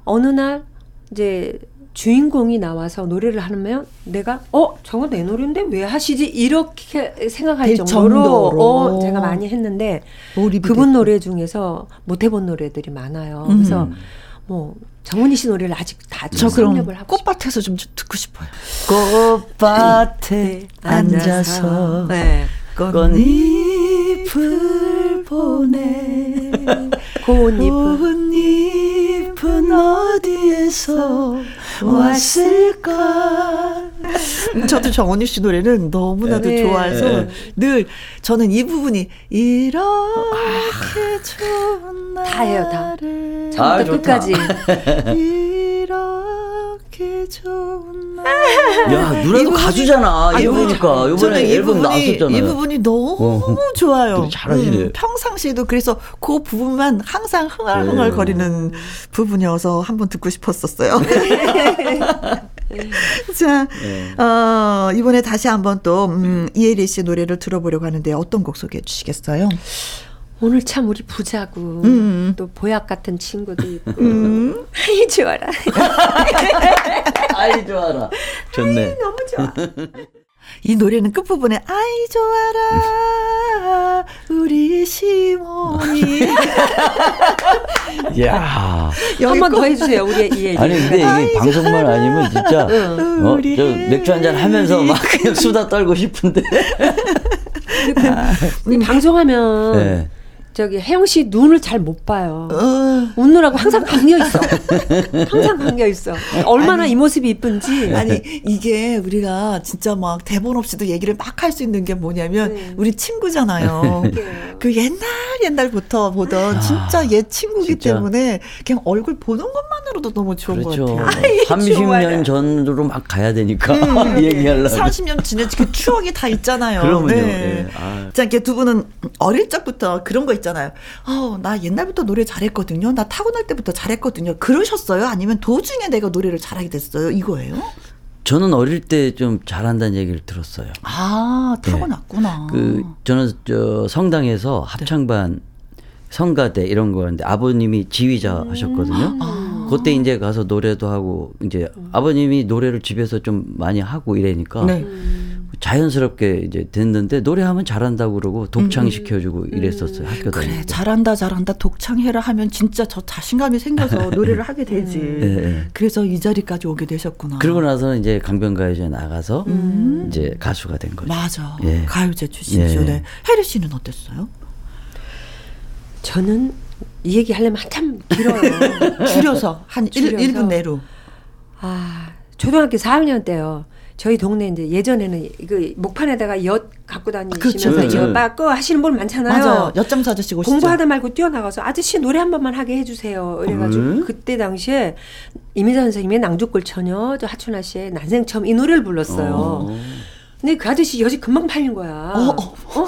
어느 날 이제 주인공이 나와서 노래를 하면 내가 어 저거 내 노래인데 왜 하시지 이렇게 생각할 될 정도로, 정도로. 어, 제가 많이 했는데 그분 됐고. 노래 중에서 못 해본 노래들이 많아요. 음. 그래서 뭐 정훈이 씨 노래를 아직 다저 섭렵을 그럼 하고. 꽃밭에서 좀 듣고 싶어요. 꽃밭에 앉아서 네. 꽃잎을 보내 고운잎을 꽃잎 은 어디에서 왔을까 저도 정원희 씨 노래는 너무나도 네. 좋아해서 네. 늘 저는 이 부분이 이렇게 좋은 날다 해요, 다. 아, 처음부터 좋다. 끝까지. 이렇게 좋은 날 야 누나도 가수잖아 아니, 이거 보니까 저는 이번에 이 앨범 부분이- 나왔었잖아요 이 부분이 너무 어. 좋아요. 잘하시네. 평상시에도 그래서 그 부분만 항상 흥얼흥얼 네. 거리는 부분이어서 한번 듣고 싶었었어요. 자, 네. 어, 이번에 다시 한번 또 음, 이혜리 씨 노래를 들어보려고 하는데 어떤 곡 소개해 주시겠어요? 오늘 참 우리 부자고 음. 또 보약 같은 친구도 있고. 음. 아이 좋아라. 아이 좋아라. 좋네. 너무 좋아. 이 노래는 끝부분에 아이 좋아라 우리 시몬이 야. 한 번더 꼭- 해주세요 우리 이 아니 근데 이게 방송만 아니면 진짜 어, 우리 저 맥주 한잔 하면서 막 그냥 수다 떨고 싶은데. 우리 방송하면 네. 저기 혜영 씨 눈을 잘 못 봐요 어, 웃느라고 항상 감겨 있어 항상 감겨 있어 얼마나 이 모습이 이쁜지 아니 이게 우리가 진짜 막 대본 없이도 얘기를 막 할 수 있는 게 뭐냐면 네. 우리 친구잖아요. 그래요. 그 옛날 옛날부터 보던 진짜 옛 친구기 아, 진짜. 때문에 그냥 얼굴 보는 것만으로도 너무 좋은 그렇죠 것 같아요. 30년 전으로 막 가야 되니까 얘기하려면 30년 지난 그 추억이 다 있잖아요. 그러면요. 네. 예. 아. 자, 이렇게 두 분은 어릴 적부터 그런 거 있잖아요. 아, 나 옛날부터 노래 잘했거든요. 나 타고날 때부터 잘했거든요. 그러셨어요? 아니면 도중에 내가 노래를 잘하게 됐어요? 이거예요? 저는 어릴 때 좀 잘한다는 얘기를 들었어요. 아, 타고났구나. 그 저는 저 성당에서 합창반 성가대 이런 거 하는데 아버님이 지휘자 하셨거든요. 그때 이제 가서 노래도 하고 이제 아버님이 노래를 집에서 좀 많이 하고 이래니까 네. 자연스럽게 이제 됐는데 노래하면 잘한다고 그러고 독창 시켜주고 이랬었어요 학교 다닐 그래, 때. 잘한다, 잘한다, 독창해라 하면 진짜 저 자신감이 생겨서 노래를 하게 되지. 네. 그래서 이 자리까지 오게 되셨구나. 그러고 나서 이제 강변가요제 나가서 이제 가수가 된 거죠. 맞아. 예. 가요제 출신이죠. 예. 네. 혜리 씨는 어땠어요? 저는 이 얘기 하려면 한참 길어요 줄여서 한일 줄여서. 1 분 내로. 아, 초등학교 4학년 때요. 저희 동네 이제 예전에는 그 목판에다가 엿 갖고 다니시면서 그렇죠. 엿 빠고 하시는 분 많잖아요. 맞아요. 엿장수 아저씨 오시죠. 공부하다 말고 뛰어나가서 아저씨 노래 한 번만 하게 해주세요. 그래가지고 음? 그때 당시에 이미자 선생님의 낭족골 처녀, 저 하춘아 씨의 난생 처음 이 노래를 불렀어요. 어. 근데 그 아저씨 엿이 금방 팔린 거야. 어, 어.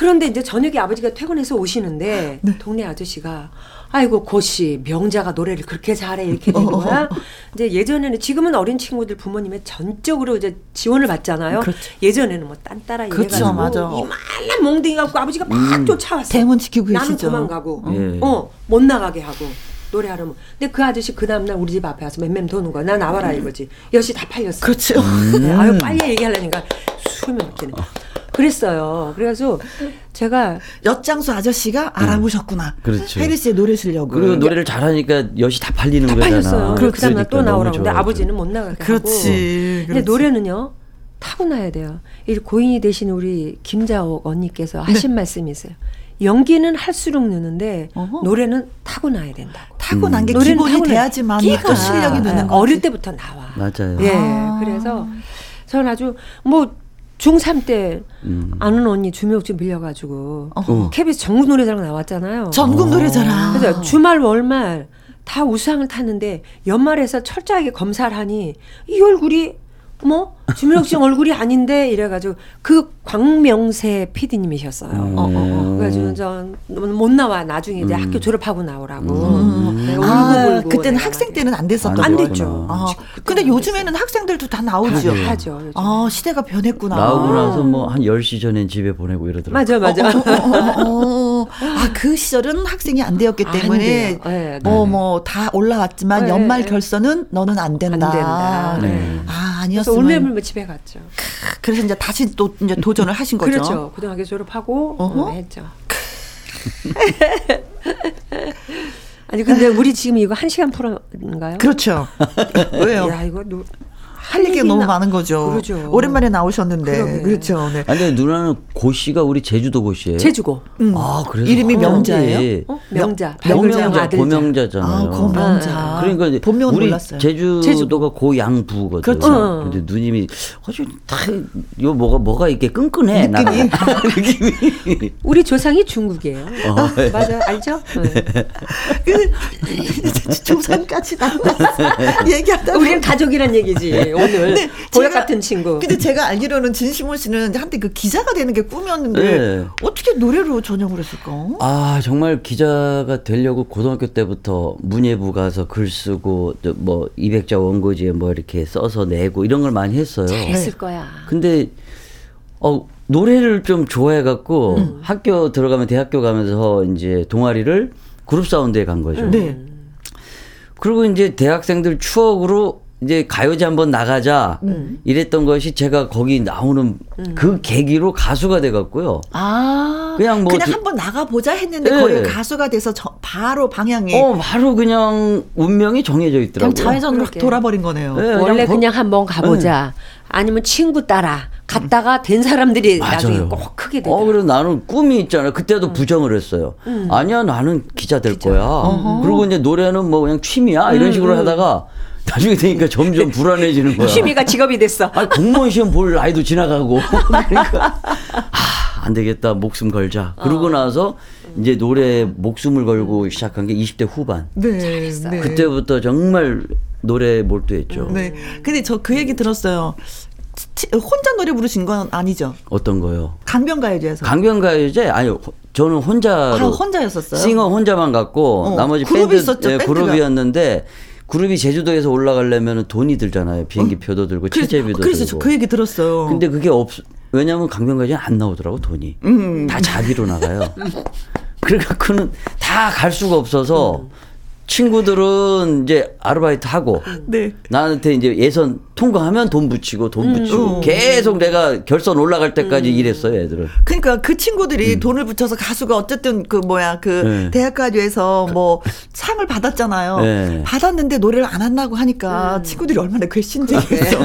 그런데 이제 저녁에 아버지가 퇴근해서 오시는데 네. 동네 아저씨가 아이고 고씨 명자가 노래를 그렇게 잘해 이렇게 어, 되는 거야. 이제 예전에는 지금은 어린 친구들 부모님의 전적으로 이제 지원을 받잖아요. 그렇죠. 예전에는 뭐 딴따라 그렇죠, 이래가지고 맞아. 이만한 몽둥이 갖고 아버지가 막 쫓아왔어. 대문 지키고 나는 계시죠. 도망가고 예. 어못 나가게 하고 노래하려면 근데 그 아저씨 그 다음날 우리 집 앞에 와서 맴맴 도는 거야 나 나와라 이거지 엿이 다 팔렸어 그렇죠. 네, 아유 빨리 얘기하려니까 숨이 막히네 그랬어요 그래서 제가 엿장수 아저씨가 알아보셨구나. 그렇죠. 혜리 씨의 노래 실력을. 그리고 노래를 잘하니까 엿이 다 팔리는 다 거잖아. 팔렸어요 그 그러니까 다음날 또 너무 나오라고 근데. 아버지는 못 나가게 하고 그렇지. 근데 그렇지. 노래는요 타고나야 돼요 이 고인이 되신 우리 김자옥 언니께서 하신 말씀이 있어요 연기는 할수록 느는데 어허. 노래는 타고나야 된다고 타고난 게 노래는 기본이 타고나- 돼야지만 또 실력이 느는 거지. 어릴 때부터 나와. 맞아요. 예. 아. 그래서 저는 아주 뭐 중3 때 음. 아는 언니 주묘국집 밀려가지고 어허. KBS 전국 노래자랑 나왔잖아요. 전국 노래자랑. 그래서 주말 월말 다 우상을 탔는데 연말에서 철저하게 검사를 하니 이 얼굴이 어머 주민혁 씨 얼굴이 아닌데 이래가지고 그 광명세 PD님이셨어요. 음. 어, 어, 어. 그래가지고 전못 나와 나중에 이제 학교 졸업하고 나오라고. 네, 아, 울고불고 그때는 내가 학생 막 때는 안 됐었던 안 거예요. 됐죠. 아, 그때는 근데 안 요즘에는 학생들도 다 나오죠. 다 하죠. 요즘. 아, 시대가 변했구나. 나오고 나서 뭐 한 10시 전엔 집에 보내고 이러더라고요. 맞아 맞아. 어, 어, 어. 아, 그 시절은 학생이 안 되었기 안 때문에 돼요. 네, 네. 어, 뭐 다 올라왔지만 네, 연말 네. 결선은 너는 안 된다. 안 된다. 네. 아, 아니었으면 울면불면 집에 갔죠. 그래서 이제 다시 또 이제 도전을 하신 거죠. 그렇죠. 고등학교 졸업하고. 어, 했죠. 아니 근데 우리 지금 이거 한 시간 프로인가요? 그렇죠. 왜요? 야 이거 노, 할 얘기가 너무 많은 거죠. 그러죠. 오랜만에 나오셨는데. 그러게. 그렇죠. 네. 아니 근데 누나는 고씨가 우리 제주도 고씨예요? 제주고. 음. 아, 그래서 이름이. 명자예요? 어? 명자. 아들자. 고명자잖아요. 아, 고명자. 아, 그러니까 이제 본명은 우리 몰랐어요. 제주도가 고양부거든. 그렇죠. 어. 근데 누님이 아주 다요 뭐가 뭐가 이렇게 끈끈해 느낌이. 우리 조상이 중국이에요. 어, 네. 맞아 알죠? 네. 그 조상까지 나왔어. 얘기하다 우리는 가족이란 얘기지 오늘 네, 보약 같은 친구. 근데 제가 알기로는 진시몬 씨는 한때 그 기자가 되는 게 꿈이었는데 네. 어떻게 노래로 전역을 했을까? 아 정말 기자가 되려고 고등학교 때부터 문예부 가서 글 쓰고 또뭐 200자 원고지에 뭐 이렇게 써서 내고 이런 걸 많이 했어요. 했을 거야. 근데 어 노래를 좀 좋아해 갖고 음. 학교 들어가면 대학교 가면서 이제 동아리를 그룹 사운드에 간 거죠. 네. 그리고 이제 대학생들 추억으로 이제 가요제 한번 나가자 음. 이랬던 것이 제가 거기 나오는 그 계기로 가수가 돼 갖고요. 아 그냥 뭐 그냥 드- 한번 나가 보자 했는데 네. 거기 가수가 돼서 저- 바로 방향이 어 바로 그냥 운명이 정해져 그냥 있더라고요. 자연스럽게 그러게. 돌아버린 거네요. 네, 원래 거- 그냥 한번 가보자. 아니면 친구 따라 갔다가 된 사람들이 나중에 맞아요. 꼭 크게 되더라. 어, 그래서 나는 꿈이 있잖아요. 그때도 음. 부정을 했어요. 아니야, 나는 기자 될 거야. 그리고 이제 노래는 뭐 그냥 취미야. 이런 식으로 하다가 나중에 되니까 점점 불안해지는 거야. 취미가 직업이 됐어. 아니, 공무원 시험 볼 나이도 지나가고. 그러니까, 아, 안 되겠다. 목숨 걸자. 그러고 나서 이제 노래에 목숨을 걸고 시작한 게 20대 후반. 네, 네. 그때부터 정말 노래에 몰두했죠. 네. 근데 저 그 얘기 들었어요. 치- 혼자 노래 부르신 건 아니죠? 어떤 거요? 강변가요제에서. 강변가요제? 아니, 저는 혼자로. 아, 혼자였었어요? 싱어 혼자만 갔고 어, 나머지 그룹이 밴드 있었죠, 예. 그룹이었는데 그룹이 제주도에서 올라가려면 돈이 들잖아요. 비행기 표도 들고 그래서, 체제비도 그래서 들고. 저그 얘기 들었어요. 근데 그게 없 왜냐하면 강변가요제는 안 나오더라고 돈이. 음. 다 자비로 나가요. 그래갖고는 다 갈 수가 없어서 친구들은 이제 아르바이트 하고 네. 나한테 이제 예선 통과하면 돈 붙이고 돈 붙이고 음. 계속 내가 결선 올라갈 때까지 일했어요 애들은. 그러니까 그 친구들이 돈을 붙여서 가수가 어쨌든 그 뭐야 그 네. 대학가요에서 뭐 상을 받았잖아요. 네. 받았는데 노래를 안 한다고 하니까 친구들이 얼마나 괘씸했어.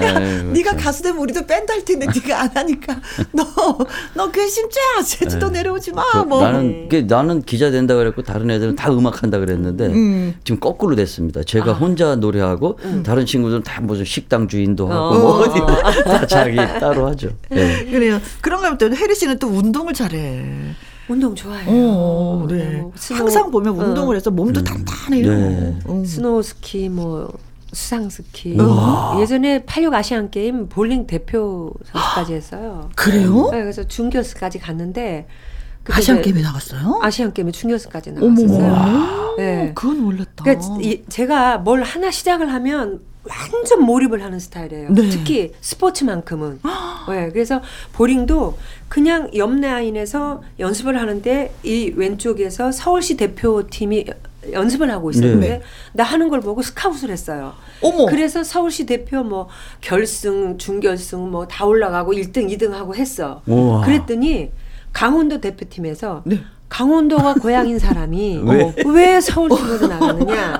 아이고, 네가 참. 가수 되면 우리도 밴드 할 텐데 네가 안 하니까 너너 괘씸죄야 제주도 내려오지 마. 네. 저- 뭐 나는 그 나는 기자 된다 그랬고 다른 애들은 다 음악 한다 그랬는데 음. 지금 거꾸로 됐습니다. 제가 아. 혼자 노래하고 다른 친구들은 다 무슨 식당 주인도 하고 어. 뭐 어디 다 자기 따로 하죠. 네. 그래요. 그런 거 또 혜리 씨는 또 운동을 잘해. 운동 좋아해요. 어, 네. 뭐 스노- 항상 보면 어. 운동을 해서 몸도 단단해요. 네. 음. 스노우 스키 뭐 수상 스키 예전에 86 아시안 게임 볼링 대표 선수까지 했어요. 그래요? 네, 그래서 준결승까지 갔는데 아시안 게임에 나갔어요? 아시안 게임에 준결승까지 어머, 나갔었어요. 네. 그건 몰랐다. 그러니까 이- 제가 뭘 하나 시작을 하면 완전 몰입을 하는 스타일이에요. 네. 특히 스포츠만큼은. 네, 그래서 볼링도 그냥 옆 라인에서 연습을 하는데 이 왼쪽에서 서울시 대표팀이 연습을 하고 있었는데 네. 나 하는 걸 보고 스카웃을 했어요. 어머. 그래서 서울시 대표 뭐 결승, 준결승 뭐 다 올라가고 1등, 2등 하고 했어. 우와. 그랬더니 강원도 대표팀에서 네. 강원도가 고향인 사람이 왜? 어, 왜 서울 팀으로 나가느냐.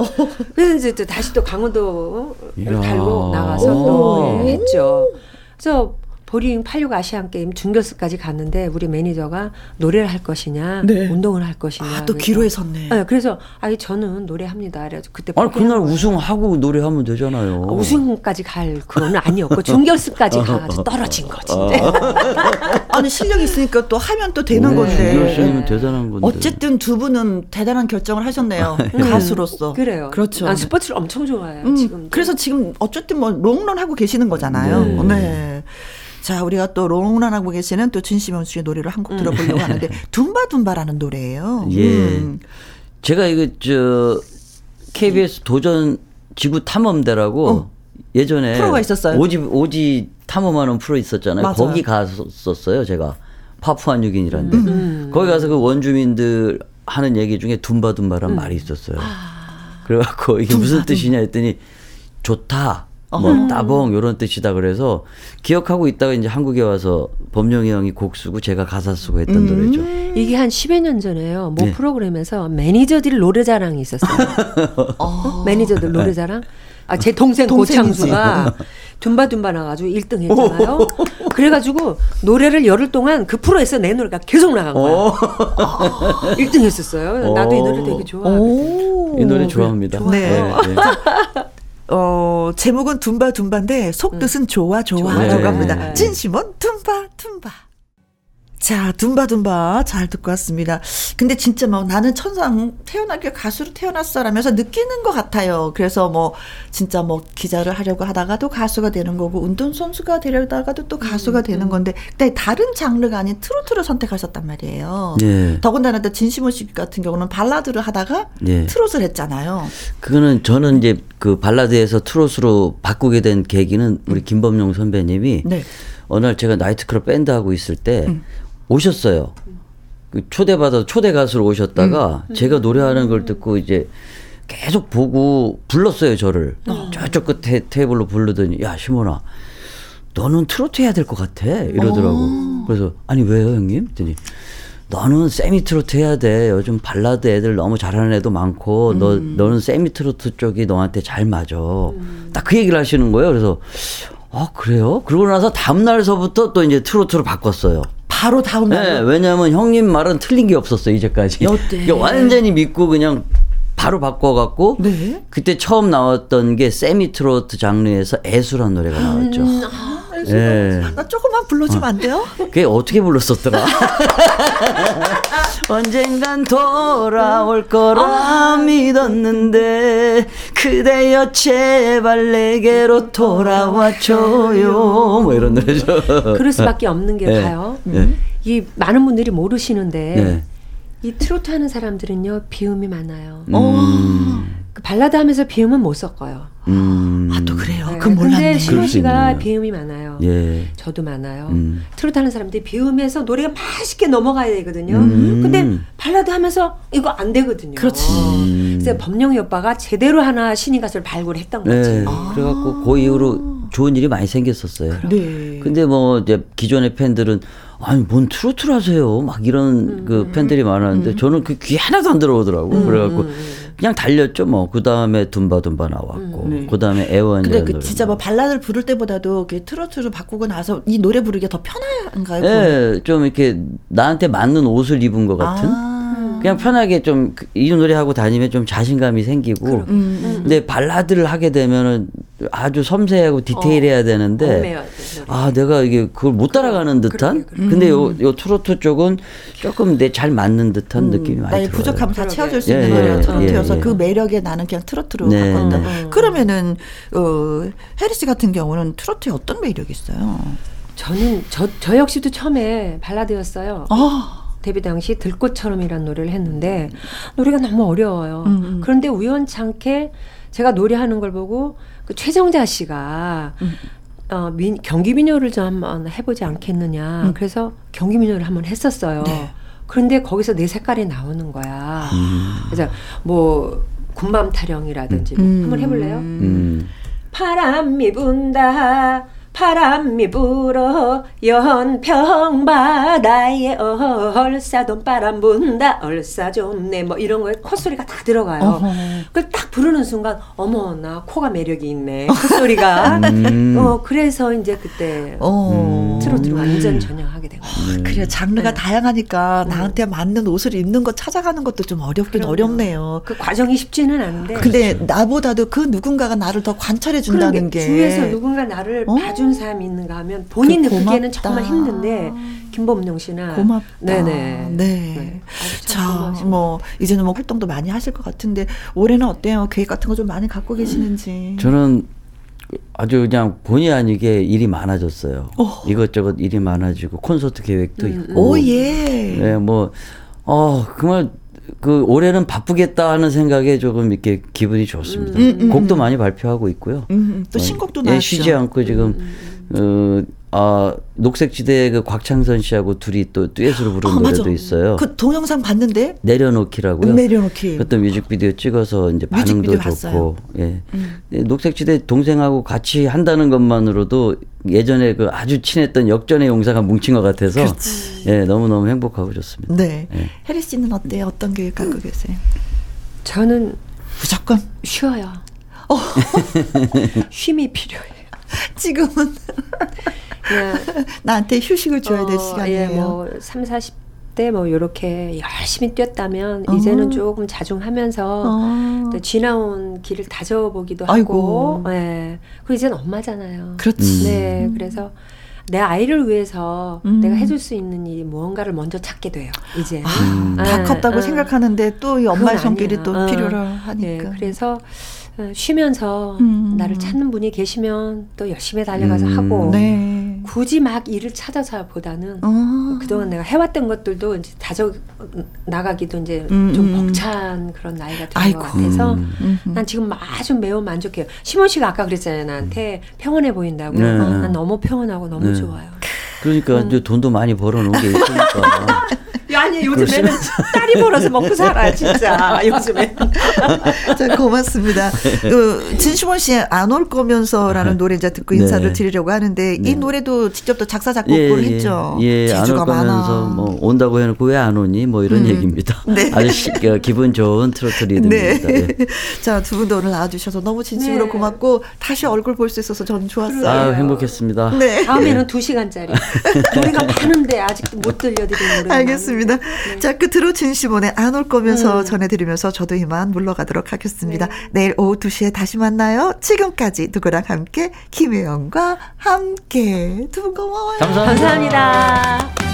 그래서 이제 또 다시 또 강원도를. 달고 나가서 또 오. 예, 했죠. 그래서 도링 86 아시안 게임 준결승까지 갔는데 우리 매니저가 노래를 할 것이냐, 네. 운동을 할 것이냐. 아, 또 그래서- 기로에 섰네. 네, 그래서 아니 저는 노래합니다. 그래서 그때 아니 그날. 우승하고 노래하면 되잖아요. 아, 우승까지 갈 그거는 아니었고 준결승까지 가서 떨어진 거지. 아니 실력 있으니까 또 하면 또 되는 네, 건데. 준결승이면 대단한 건데. 어쨌든 두 분은 대단한 결정을 하셨네요. 가수로서. 그래요. 그렇죠. 난 스포츠를 엄청 좋아해요. 음, 지금. 그래서 지금 어쨌든 뭐 롱런 하고 계시는 거잖아요. 네. 네. 자, 우리가 또 롱런 하고 계시는 또 진시명 씨의 노래를 한 곡 들어보려고 하는데 둠바둠바라는 노래예요. 예. 음. 제가 이거 저 KBS 도전 지구 탐험대라고 어. 예전에 프로가 있었어요. 오지 오지 탐험하는 프로 있었잖아요. 맞아요. 거기 갔었어요, 제가. 파푸아 뉴기니라는 데. 음. 거기 가서 그 원주민들 하는 얘기 중에 둠바둠바란 음. 말이 있었어요. 아. 그래 갖고 이게 무슨 뜻이냐 했더니 좋다. 뭐 따봉 요런 뜻이다 그래서 기억하고 있다가 이제 한국에 와서 범용이 형이 곡 쓰고 제가 가사 쓰고 했던 음. 노래죠. 이게 한 10여 년 전에요. 모 네. 프로그램에서 매니저들 노래자랑이 있었어요. 어? 매니저들 노래자랑. 아, 제 동생 동생이지. 고창수가 둠바둠바 나가지고 1등 했잖아요. 그래가지고 노래를 열흘 동안 그 프로에서 내 노래가 계속 나간 거야. 1등 했었어요. 나도 이 노래 되게 좋아해. 오. 이 노래 좋아합니다. 네. 네, 네. 어, 제목은 둠바 둠바인데 속뜻은 좋아 좋아라고 네. 합니다. 진심은 둠바 둠바. 자, 둠바둠바 잘 듣고 왔습니다. 근데 진짜 뭐 나는 천상 태어나길 가수로 태어났어라면서 느끼는 것 같아요. 그래서 뭐 진짜 뭐 기자를 하려고 하다가도 가수가 되는 거고 운동선수가 되려다가도 또 가수가 되는 건데 근데 다른 장르가 아닌 트로트를 선택하셨단 말이에요. 네. 더군다나 또 진심원 씨 같은 경우는 발라드를 하다가 네. 트롯을 했잖아요. 그거는 저는 이제 그 발라드에서 트롯으로 바꾸게 된 계기는 우리 김범용 선배님이 네. 어느 날 제가 나이트클럽 밴드 하고 있을 때 음. 오셨어요. 그 초대받아 초대 가수로 오셨다가 음. 제가 노래하는 걸 듣고 이제 계속 보고 불렀어요 저를 어. 저쪽 끝에 테이블로 부르더니 야 시몬아 너는 트로트 해야 될 것 같아 이러더라고. 어. 그래서 아니 왜요 형님? 했더니 너는 세미 트로트 해야 돼. 요즘 발라드 애들 너무 잘하는 애도 많고 너 음. 너는 세미 트로트 쪽이 너한테 잘 맞아. 딱그 얘기를 하시는 거예요. 그래서 아 그래요? 그러고 나서 다음 날서부터 또 이제 트로트로 바꿨어요. 바로 다음 네, 날 왜냐하면 형님 말은 틀린 게 없었어요 이제까지. 여태. 완전히 믿고 그냥 바로 바꿔갖고 네. 그때 처음 나왔던 게 세미 트로트 장르에서 애수란 노래가 나왔죠. 예. 나 조금만 불러주면 안 돼요? 그게 어떻게 불렀었더라? 언젠간 돌아올 거라 믿었는데 그대여 제발 내게로 돌아와줘요 뭐 이런 노래죠. 그럴 수밖에 없는 게 네. 봐요. 네. 이 많은 분들이 모르시는데 네. 이 트로트 하는 사람들은요 비음이 많아요. 음, 그 발라드 하면서 비음은 못 섞어요. 음, 아, 또 그래요. 네, 그건 몰랐네. 근데 수 씨가. 비음이 많아요. 예. 저도 많아요. 음. 트로트 하는 사람들이 비음에서 노래가 맛있게 넘어가야 되거든요. 음. 근데 발라드 하면서 이거 안 되거든요. 그렇지. 음. 그래서 범용이 오빠가 제대로 하나 신인 가수를 발굴했던 거지. 네. 그래갖고 그 이후로 좋은 일이 많이 생겼었어요. 네. 근데 뭐 이제 기존의 팬들은 아니 뭔 트로트를 하세요 막 이런 음, 그 팬들이 많았는데 저는 그 귀 하나도 안 들어오더라고 그래갖고 그냥 달렸죠 뭐 그 다음에 둠바둠바 나왔고 네. 그 다음에 애원이라는 근데 그 진짜 뭐 발라드를 부를 때보다도 트로트를 바꾸고 나서 이 노래 부르기가 더 편한가요? 예, 좀 이렇게 나한테 맞는 옷을 입은 것 같은 아. 그냥 편하게 좀 이 노래 하고 다니면 좀 자신감이 생기고 음, 근데 발라드를 하게 되면은 아주 섬세하고 디테일해야 되는데 얽매여야 돼, 노래. 아 내가 이게 그걸 못 따라가는 듯한 그러게, 근데 요, 요 트로트 쪽은 조금 내 잘 맞는 듯한 느낌이 많이 들어요. 부족함을 다 그러게. 채워줄 수 예, 있는 예, 노래가 트로트여서 예, 예. 그 매력에 나는 그냥 트로트로 네. 바꿨다. 음. 그러면은 어, 해리 씨 같은 경우는 트로트에 어떤 매력이 있어요? 저는 저, 저 역시도 처음에 발라드였어요. 아, 데뷔 당시 들꽃처럼이라는 노래를 했는데 노래가 너무 어려워요. 음, 음. 그런데 우연찮게 제가 노래하는 걸 보고 그 최정자 씨가 음. 어, 민, 경기 민요를 좀 한번 해보지 않겠느냐. 그래서 경기 민요를 한번 했었어요. 음. 네. 그런데 거기서 내 색깔이 나오는 거야. 그래서 뭐 군밤 타령이라든지 뭐 음. 한번 해볼래요? 음. 바람이 분다 바람이 불어 연평 바다에 얼싸돈 바람 분다 얼싸 좋네 뭐 이런 거에 콧소리가 다 들어가요. 어허. 그걸 딱 부르는 순간 어머 나 코가 매력이 있네 콧소리가. 음. 어 그래서 이제 그때 어. 트로트를 완전 전향 하게 된 거예요. 그래 장르가 네. 다양하니까 나한테 맞는 옷을 입는 거 찾아가는 것도 좀 어렵긴 그럼요. 어렵네요. 그 과정이 쉽지는 않은데. 근데 나보다도 그 누군가가 나를 더 관찰해 준다는 게 주위에서 누군가 나를 어. 봐준 사람이 있는가 하면 본인 그 느끼기에는. 정말 힘든데 김범용 씨나 고맙다. 네네 네. 아주 참 자, 고마우시고. 뭐 이제는 뭐 활동도 많이 하실 것 같은데 올해는 어때요? 계획 같은 거 좀 많이 갖고 계시는지. 저는 아주 그냥 본의 아니게 일이 많아졌어요. 어. 이것저것 일이 많아지고 콘서트 계획도 음, 있고. 오 예. 네, 뭐, 어, 정말 그 올해는 바쁘겠다 하는 생각에 조금 이렇게 기분이 좋습니다. 음, 음, 곡도 음. 많이 발표하고 있고요. 음, 또 어, 신곡도 예, 나왔죠. 쉬지 않고 지금 어, 아, 녹색지대 그 곽창선 씨하고 둘이 또 듀엣으로 부른 어, 맞아. 노래도 있어요. 그 동영상 봤는데 내려놓기라고요. 내려놓기. 그것도 뮤직비디오 찍어서 이제 반응도 뮤직비디오 좋고, 봤어요. 예. 예, 녹색지대 동생하고 같이 한다는 것만으로도 예전에 그 아주 친했던 역전의 용사가 뭉친 것 같아서, 예, 너무 너무 행복하고 좋습니다. 네. 예. 혜리 씨는 어때요? 어떤 계획 갖고 계세요? 저는 무조건 쉬어요. 쉼이 필요해요. 지금은 그냥 나한테 휴식을 줘야 될 어, 시간이에요. 예, 뭐 3, 40대 뭐 요렇게 열심히 뛰었다면 어. 이제는 조금 자중하면서 어. 또 지나온 길을 다져보기도 아이고. 하고 예. 그리고 이제는 엄마잖아요. 그렇지. 네, 그래서 내 아이를 위해서 음. 내가 해줄 수 있는 일이 무언가를 먼저 찾게 돼요. 이제. 아, 다 아, 컸다고 아. 생각하는데 또 이 엄마의 아니야. 또 어. 필요로 네, 하니까. 그래서 어, 쉬면서 음. 나를 찾는 분이 계시면 또 열심히 달려가서 음. 하고 네. 굳이 막 일을 찾아서 보다는 어. 그동안 내가 해왔던 것들도 이제 다져 나가기도 이제 음, 좀 음. 벅찬 그런 나이가 된. 것 같아서 음. 난 지금 아주 매우 만족해요. 시몬 씨가 아까 그랬잖아요. 나한테 평온해 보인다고. 네. 어, 난 너무 평온하고 너무 네. 좋아요. 그러니까 이제 돈도 많이 벌어놓은 게 있으니까. 아니 요즘에는 딸이 벌어서 먹고 살아 진짜 요즘에. 자, 고맙습니다. 그 진시몬 씨안올 거면서라는 노래 이제 듣고 네. 인사를 드리려고 하는데 이 노래도 직접 또 작사 작곡을 했죠. 예, 안올 재주가 거면서 많아. 뭐 온다고 해놓고 왜 안 오니? 뭐 이런 얘기입니다. 네. 아주 시, 그 기분 좋은 트로트 리듬입니다. 네. 예. 자, 두 분도 오늘 나와주셔서 너무 진심으로 네. 고맙고 다시 얼굴 볼 수 있어서 저는 좋았어요. 아, 행복했습니다. 네. 다음에는 두 시간짜리 노래가 많은데 아직도 못 들려드린 노래. 알겠습니다. 네. 자, 끝으로 진시몬의 안 올 거면서 음. 전해드리면서 저도 이만 물러가도록 하겠습니다. 네. 내일 오후 2시에 다시 만나요. 지금까지 누구랑 함께 김혜영과 함께 두 분 고마워요. 감사합니다. 감사합니다.